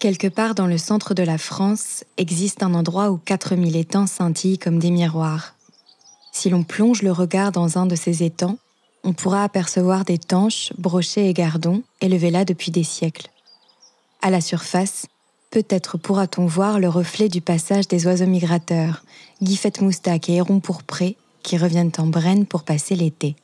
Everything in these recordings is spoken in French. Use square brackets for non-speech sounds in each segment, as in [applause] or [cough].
Quelque part dans le centre de la France existe un endroit où 4000 étangs scintillent comme des miroirs. Si l'on plonge le regard dans un de ces étangs, on pourra apercevoir des tanches, brochets et gardons élevés là depuis des siècles. À la surface, peut-être pourra-t-on voir le reflet du passage des oiseaux migrateurs, guifettes moustaques et hérons pourprés qui reviennent en Brenne pour passer l'été.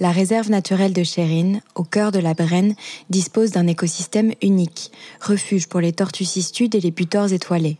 La réserve naturelle de Chérine, au cœur de la Brenne, dispose d'un écosystème unique, refuge pour les tortues cistudes et les butors étoilés.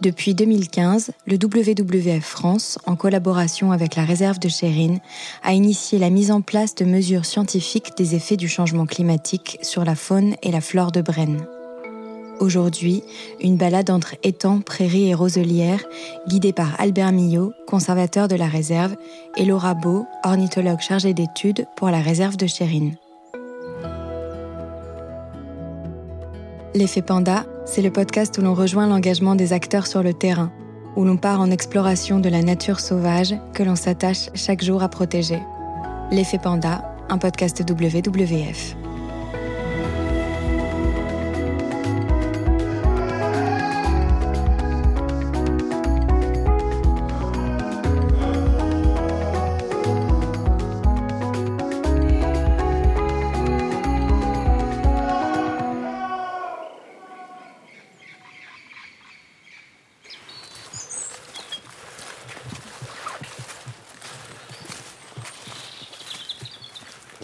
Depuis 2015, le WWF France, en collaboration avec la réserve de Chérine, a initié la mise en place de mesures scientifiques des effets du changement climatique sur la faune et la flore de Brenne. Aujourd'hui, une balade entre étangs, prairies et roselières, guidée par Albert Millot, conservateur de la réserve, et Laura Beau, ornithologue chargée d'études pour la réserve de Chérine. L'effet Panda, c'est le podcast où l'on rejoint l'engagement des acteurs sur le terrain, où l'on part en exploration de la nature sauvage que l'on s'attache chaque jour à protéger. L'effet Panda, un podcast WWF.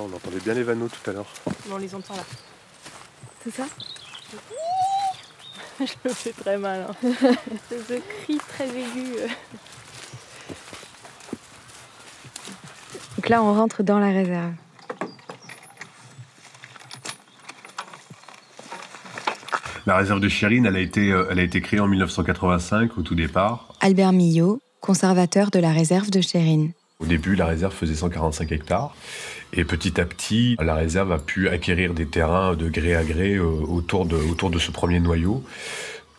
On entendait bien les vanneaux tout à l'heure. On les entend là. C'est ça? [laughs] Je le fais très mal. Hein. [laughs] Ce cri très aigu. Donc là, on rentre dans la réserve. La réserve de Chérine, elle a, été, euh, elle a été créée en 1985 au tout départ. Albert Millot, conservateur de la réserve de Chérine. Au début, la réserve faisait 145 hectares. Et petit à petit, la réserve a pu acquérir des terrains de gré à gré euh, autour, de, ce premier noyau.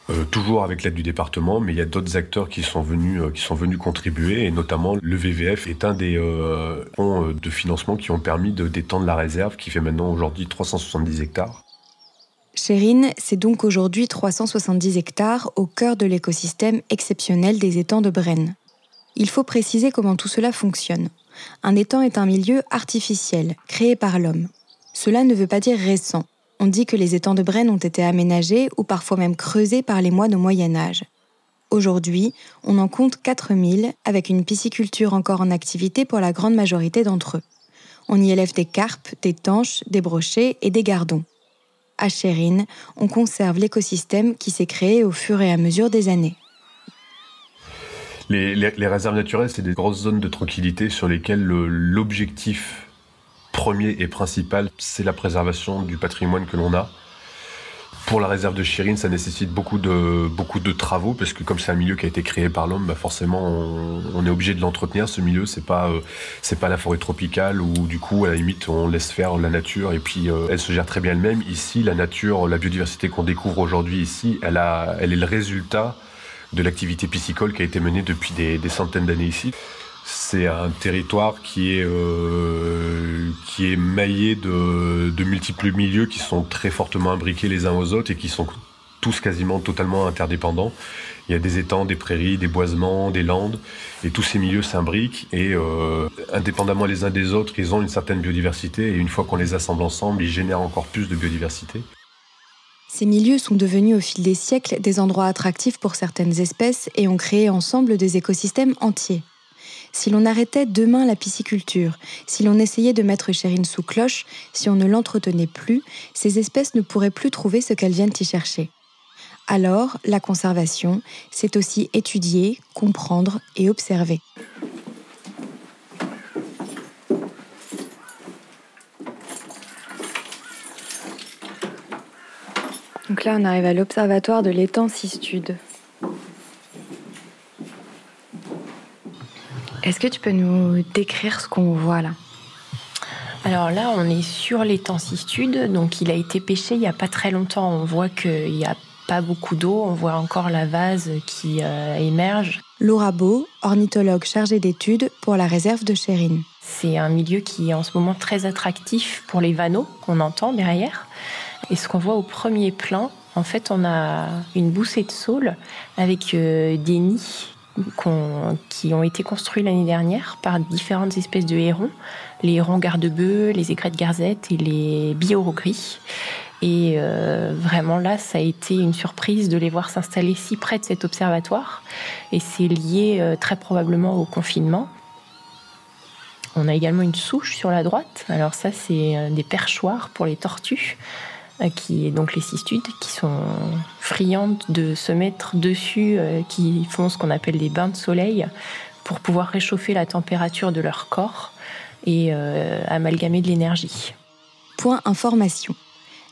Euh, toujours avec l'aide du département, mais il y a d'autres acteurs qui sont venus, euh, contribuer, et notamment le VVF est un des fonds de financement qui ont permis de d'étendre la réserve, qui fait maintenant aujourd'hui 370 hectares. Chérine, c'est donc aujourd'hui 370 hectares au cœur de l'écosystème exceptionnel des étangs de Brenne. Il faut préciser comment tout cela fonctionne. Un étang est un milieu artificiel, créé par l'homme. Cela ne veut pas dire récent. On dit que les étangs de Brenne ont été aménagés ou parfois même creusés par les moines au Moyen Âge. Aujourd'hui, on en compte 4000 avec une pisciculture encore en activité pour la grande majorité d'entre eux. On y élève des carpes, des tanches, des brochets et des gardons. À Chérine, on conserve l'écosystème qui s'est créé au fur et à mesure des années. Les, réserves naturelles, c'est des grosses zones de tranquillité sur lesquelles l'objectif premier et principal, c'est la préservation du patrimoine que l'on a. Pour la réserve de Chérine, ça nécessite beaucoup de, beaucoup de travaux, parce que comme c'est un milieu qui a été créé par l'homme, bah forcément, on, est obligé de l'entretenir. Ce milieu, c'est pas, euh, pas la forêt tropicale où, du coup, à la limite, on laisse faire la nature et puis euh, elle se gère très bien elle-même. Ici, la nature, la biodiversité qu'on découvre aujourd'hui ici, elle, a, elle est le résultat de l'activité piscicole qui a été menée depuis des, centaines d'années ici. C'est un territoire qui est, euh, qui est maillé de, de, multiples milieux qui sont très fortement imbriqués les uns aux autres et qui sont tous quasiment totalement interdépendants. Il y a des étangs, des prairies, des boisements, des landes, et tous ces milieux s'imbriquent et euh, indépendamment les uns des autres, ils ont une certaine biodiversité et une fois qu'on les assemble ensemble, ils génèrent encore plus de biodiversité. Ces milieux sont devenus au fil des siècles des endroits attractifs pour certaines espèces et ont créé ensemble des écosystèmes entiers. Si l'on arrêtait demain la pisciculture, si l'on essayait de mettre Chérine sous cloche, si on ne l'entretenait plus, ces espèces ne pourraient plus trouver ce qu'elles viennent y chercher. Alors, la conservation, c'est aussi étudier, comprendre et observer. Donc là, on arrive à l'observatoire de l'étang Sistude. Est-ce que tu peux nous décrire ce qu'on voit là? Alors là, on est sur l'étang Sistude, donc il a été pêché il n'y a pas très longtemps. On voit qu'il n'y a pas beaucoup d'eau, on voit encore la vase qui euh, émerge. Laura Beau, ornithologue chargée d'études pour la réserve de Chérine. C'est un milieu qui est en ce moment très attractif pour les vanneaux qu'on entend derrière. Et ce qu'on voit au premier plan, En fait, on a une boussée de saules avec des nids qui ont été construits l'année dernière par différentes espèces de hérons, les hérons garde-bœufs, les aigrettes garzettes et les bioraux gris. Et euh, vraiment là, ça a été une surprise de les voir s'installer si près de cet observatoire. Et c'est lié euh, très probablement au confinement. On a également une souche sur la droite. Alors ça, c'est euh, des perchoirs pour les tortues, qui est donc les cistudes, qui sont friandes de se mettre dessus, qui font ce qu'on appelle des bains de soleil pour pouvoir réchauffer la température de leur corps et amalgamer de l'énergie. Point information.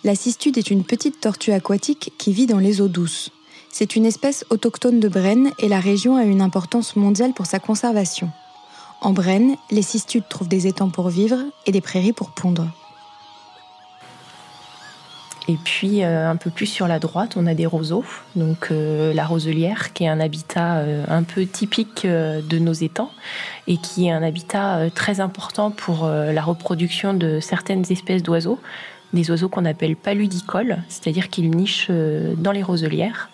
La cistude est une petite tortue aquatique qui vit dans les eaux douces. C'est une espèce autochtone de Brenne et la région a une importance mondiale pour sa conservation. En Brenne, les cistudes trouvent des étangs pour vivre et des prairies pour pondre. Et puis euh, un peu plus sur la droite, on a des roseaux, donc euh, la roselière qui est un habitat euh, un peu typique de nos étangs et qui est un habitat très important pour la reproduction de certaines espèces d'oiseaux, des oiseaux qu'on appelle paludicoles, c'est-à-dire qu'ils nichent dans les roselières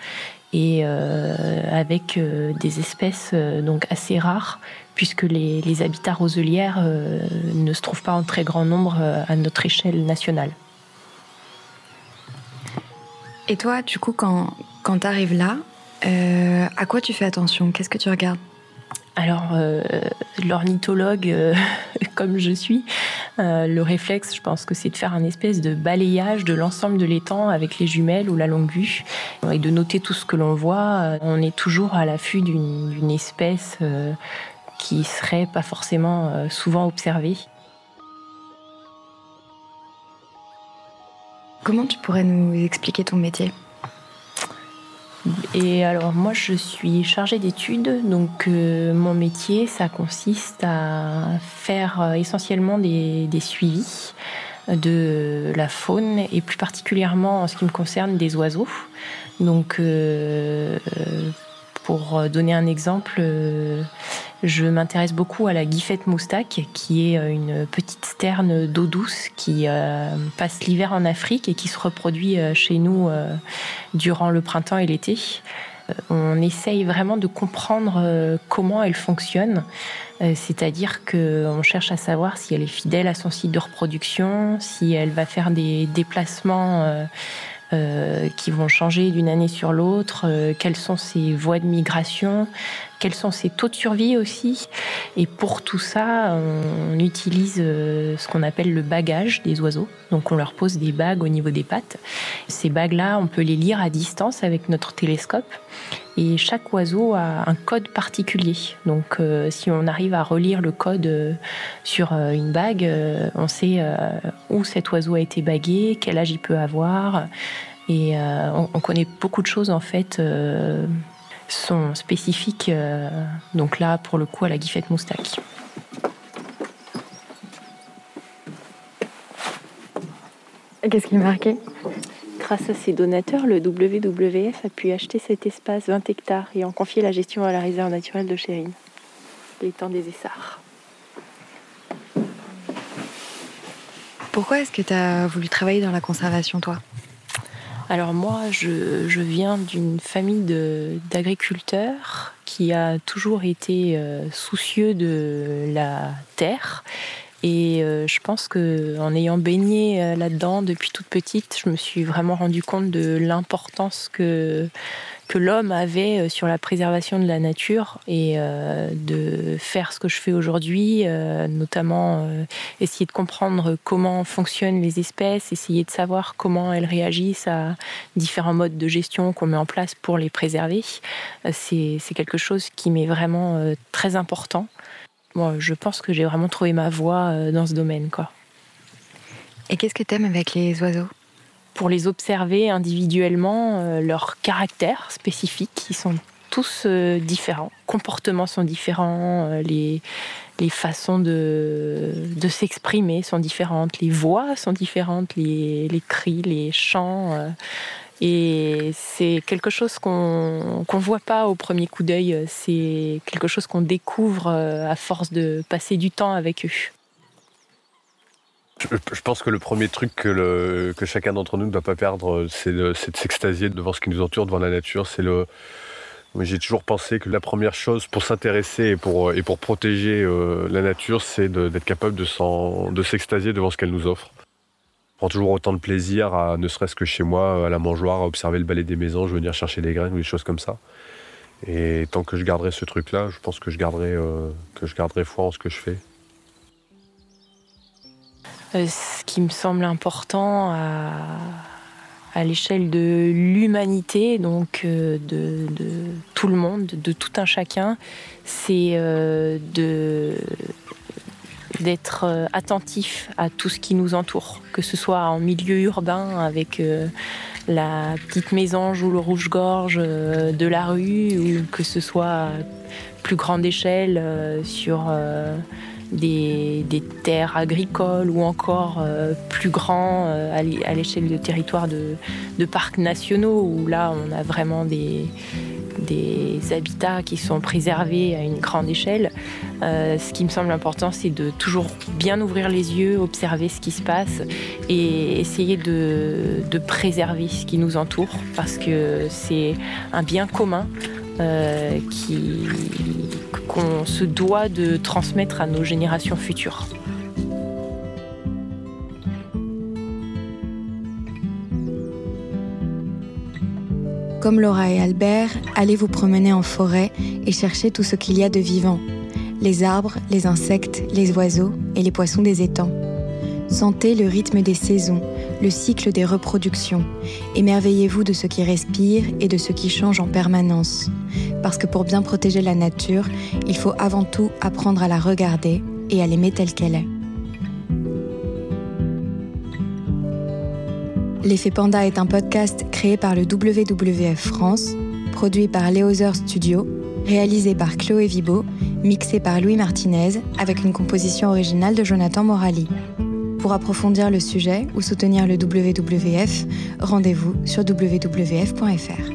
et avec des espèces donc assez rares puisque les, habitats roselières ne se trouvent pas en très grand nombre à notre échelle nationale. Et toi, du coup, quand, quand tu arrives là, à quoi tu fais attention? Qu'est-ce que tu regardes? Alors, euh, l'ornithologue, euh, [laughs] comme je suis, euh, le réflexe, je pense que c'est de faire un espèce de balayage de l'ensemble de l'étang avec les jumelles ou la longue vue et de noter tout ce que l'on voit. On est toujours à l'affût d'une espèce qui serait pas forcément souvent observée. Comment tu pourrais nous expliquer ton métier? Et alors moi je suis chargée d'études, donc euh, mon métier ça consiste à faire euh, essentiellement des, suivis de la faune et plus particulièrement en ce qui me concerne des oiseaux. Donc euh, pour donner un exemple, je m'intéresse beaucoup à la guifette moustaque, qui est une petite sterne d'eau douce qui passe l'hiver en Afrique et qui se reproduit chez nous durant le printemps et l'été. Euh, on essaye vraiment de comprendre euh, comment elle fonctionne, euh, c'est-à-dire qu'on cherche à savoir si elle est fidèle à son site de reproduction, si elle va faire des déplacements qui vont changer d'une année sur l'autre, quelles sont ses voies de migration, quels sont ses taux de survie aussi. Et pour tout ça, on utilise euh, ce qu'on appelle le bagage des oiseaux. Donc on leur pose des bagues au niveau des pattes. Ces bagues-là, on peut les lire à distance avec notre télescope. Et chaque oiseau a un code particulier. Donc euh, si on arrive à relire le code euh, sur une bague, on sait où cet oiseau a été bagué, quel âge il peut avoir. Et on, connaît beaucoup de choses en fait sont spécifiques, euh, donc là pour le coup à la guifette moustache. Qu'est-ce qui est marqué? Grâce à ses donateurs, le WWF a pu acheter cet espace 20 hectares et en confier la gestion à la réserve naturelle de Chérine, l'étang des Essarts. Pourquoi est-ce que tu as voulu travailler dans la conservation, toi? Alors moi, je, viens d'une famille d'agriculteurs qui a toujours été euh, soucieux de la terre. Et euh, je pense que en ayant baigné euh, là-dedans depuis toute petite, je me suis vraiment rendu compte de l'importance que que l'homme avait euh, sur la préservation de la nature et euh, de faire ce que je fais aujourd'hui, euh, notamment essayer de comprendre comment fonctionnent les espèces, essayer de savoir comment elles réagissent à différents modes de gestion qu'on met en place pour les préserver. C'est quelque chose qui m'est vraiment très important. Bon, je pense que j'ai vraiment trouvé ma voie dans ce domaine. Quoi. Et qu'est-ce que tu aimes avec les oiseaux? Pour les observer individuellement, euh, leurs caractères spécifiques, ils sont tous euh, différents. Comportements sont différents, euh, les, les façons de, de s'exprimer sont différentes, les voix sont différentes, les, les cris, les chants. et c'est quelque chose qu'on ne voit pas au premier coup d'œil, c'est quelque chose qu'on découvre à force de passer du temps avec eux. Je pense que le premier truc que, chacun d'entre nous ne doit pas perdre, c'est de, s'extasier devant ce qui nous entoure, devant la nature. C'est le. J'ai toujours pensé que la première chose pour s'intéresser et pour, et pour protéger euh, la nature, c'est d'être capable de, de s'extasier devant ce qu'elle nous offre. Je prends toujours autant de plaisir, à, ne serait-ce que chez moi, à la mangeoire, à observer le balai des maisons, je venir chercher des graines ou des choses comme ça. Et tant que je garderai ce truc-là, je pense que je garderai, euh, que je garderai foi en ce que je fais. Euh, ce qui me semble important à, l'échelle de l'humanité, donc euh, de, tout le monde, de tout un chacun, c'est euh, d'être attentif à tout ce qui nous entoure, que ce soit en milieu urbain avec la petite mésange ou le rouge-gorge de la rue, ou que ce soit à plus grande échelle sur des, terres agricoles ou encore euh, plus grands euh, à l'échelle de territoires de, parcs nationaux où là on a vraiment des, habitats qui sont préservés à une grande échelle. Euh, ce qui me semble important, c'est de toujours bien ouvrir les yeux, observer ce qui se passe et essayer de, de préserver ce qui nous entoure parce que c'est un bien commun euh, qu'on se doit de transmettre à nos générations futures. Comme Laura et Albert, allez vous promener en forêt et chercher tout ce qu'il y a de vivant. Les arbres, les insectes, les oiseaux et les poissons des étangs. Sentez le rythme des saisons, le cycle des reproductions. Émerveillez-vous de ce qui respire et de ce qui change en permanence. Parce que pour bien protéger la nature, il faut avant tout apprendre à la regarder et à l'aimer telle qu'elle est. L'effet Panda est un podcast créé par le WWF France, produit par Léozer Studio, réalisé par Chloé Vibo, mixé par Louis Martinez avec une composition originale de Jonathan Morali. Pour approfondir le sujet ou soutenir le WWF, rendez-vous sur wwf.fr.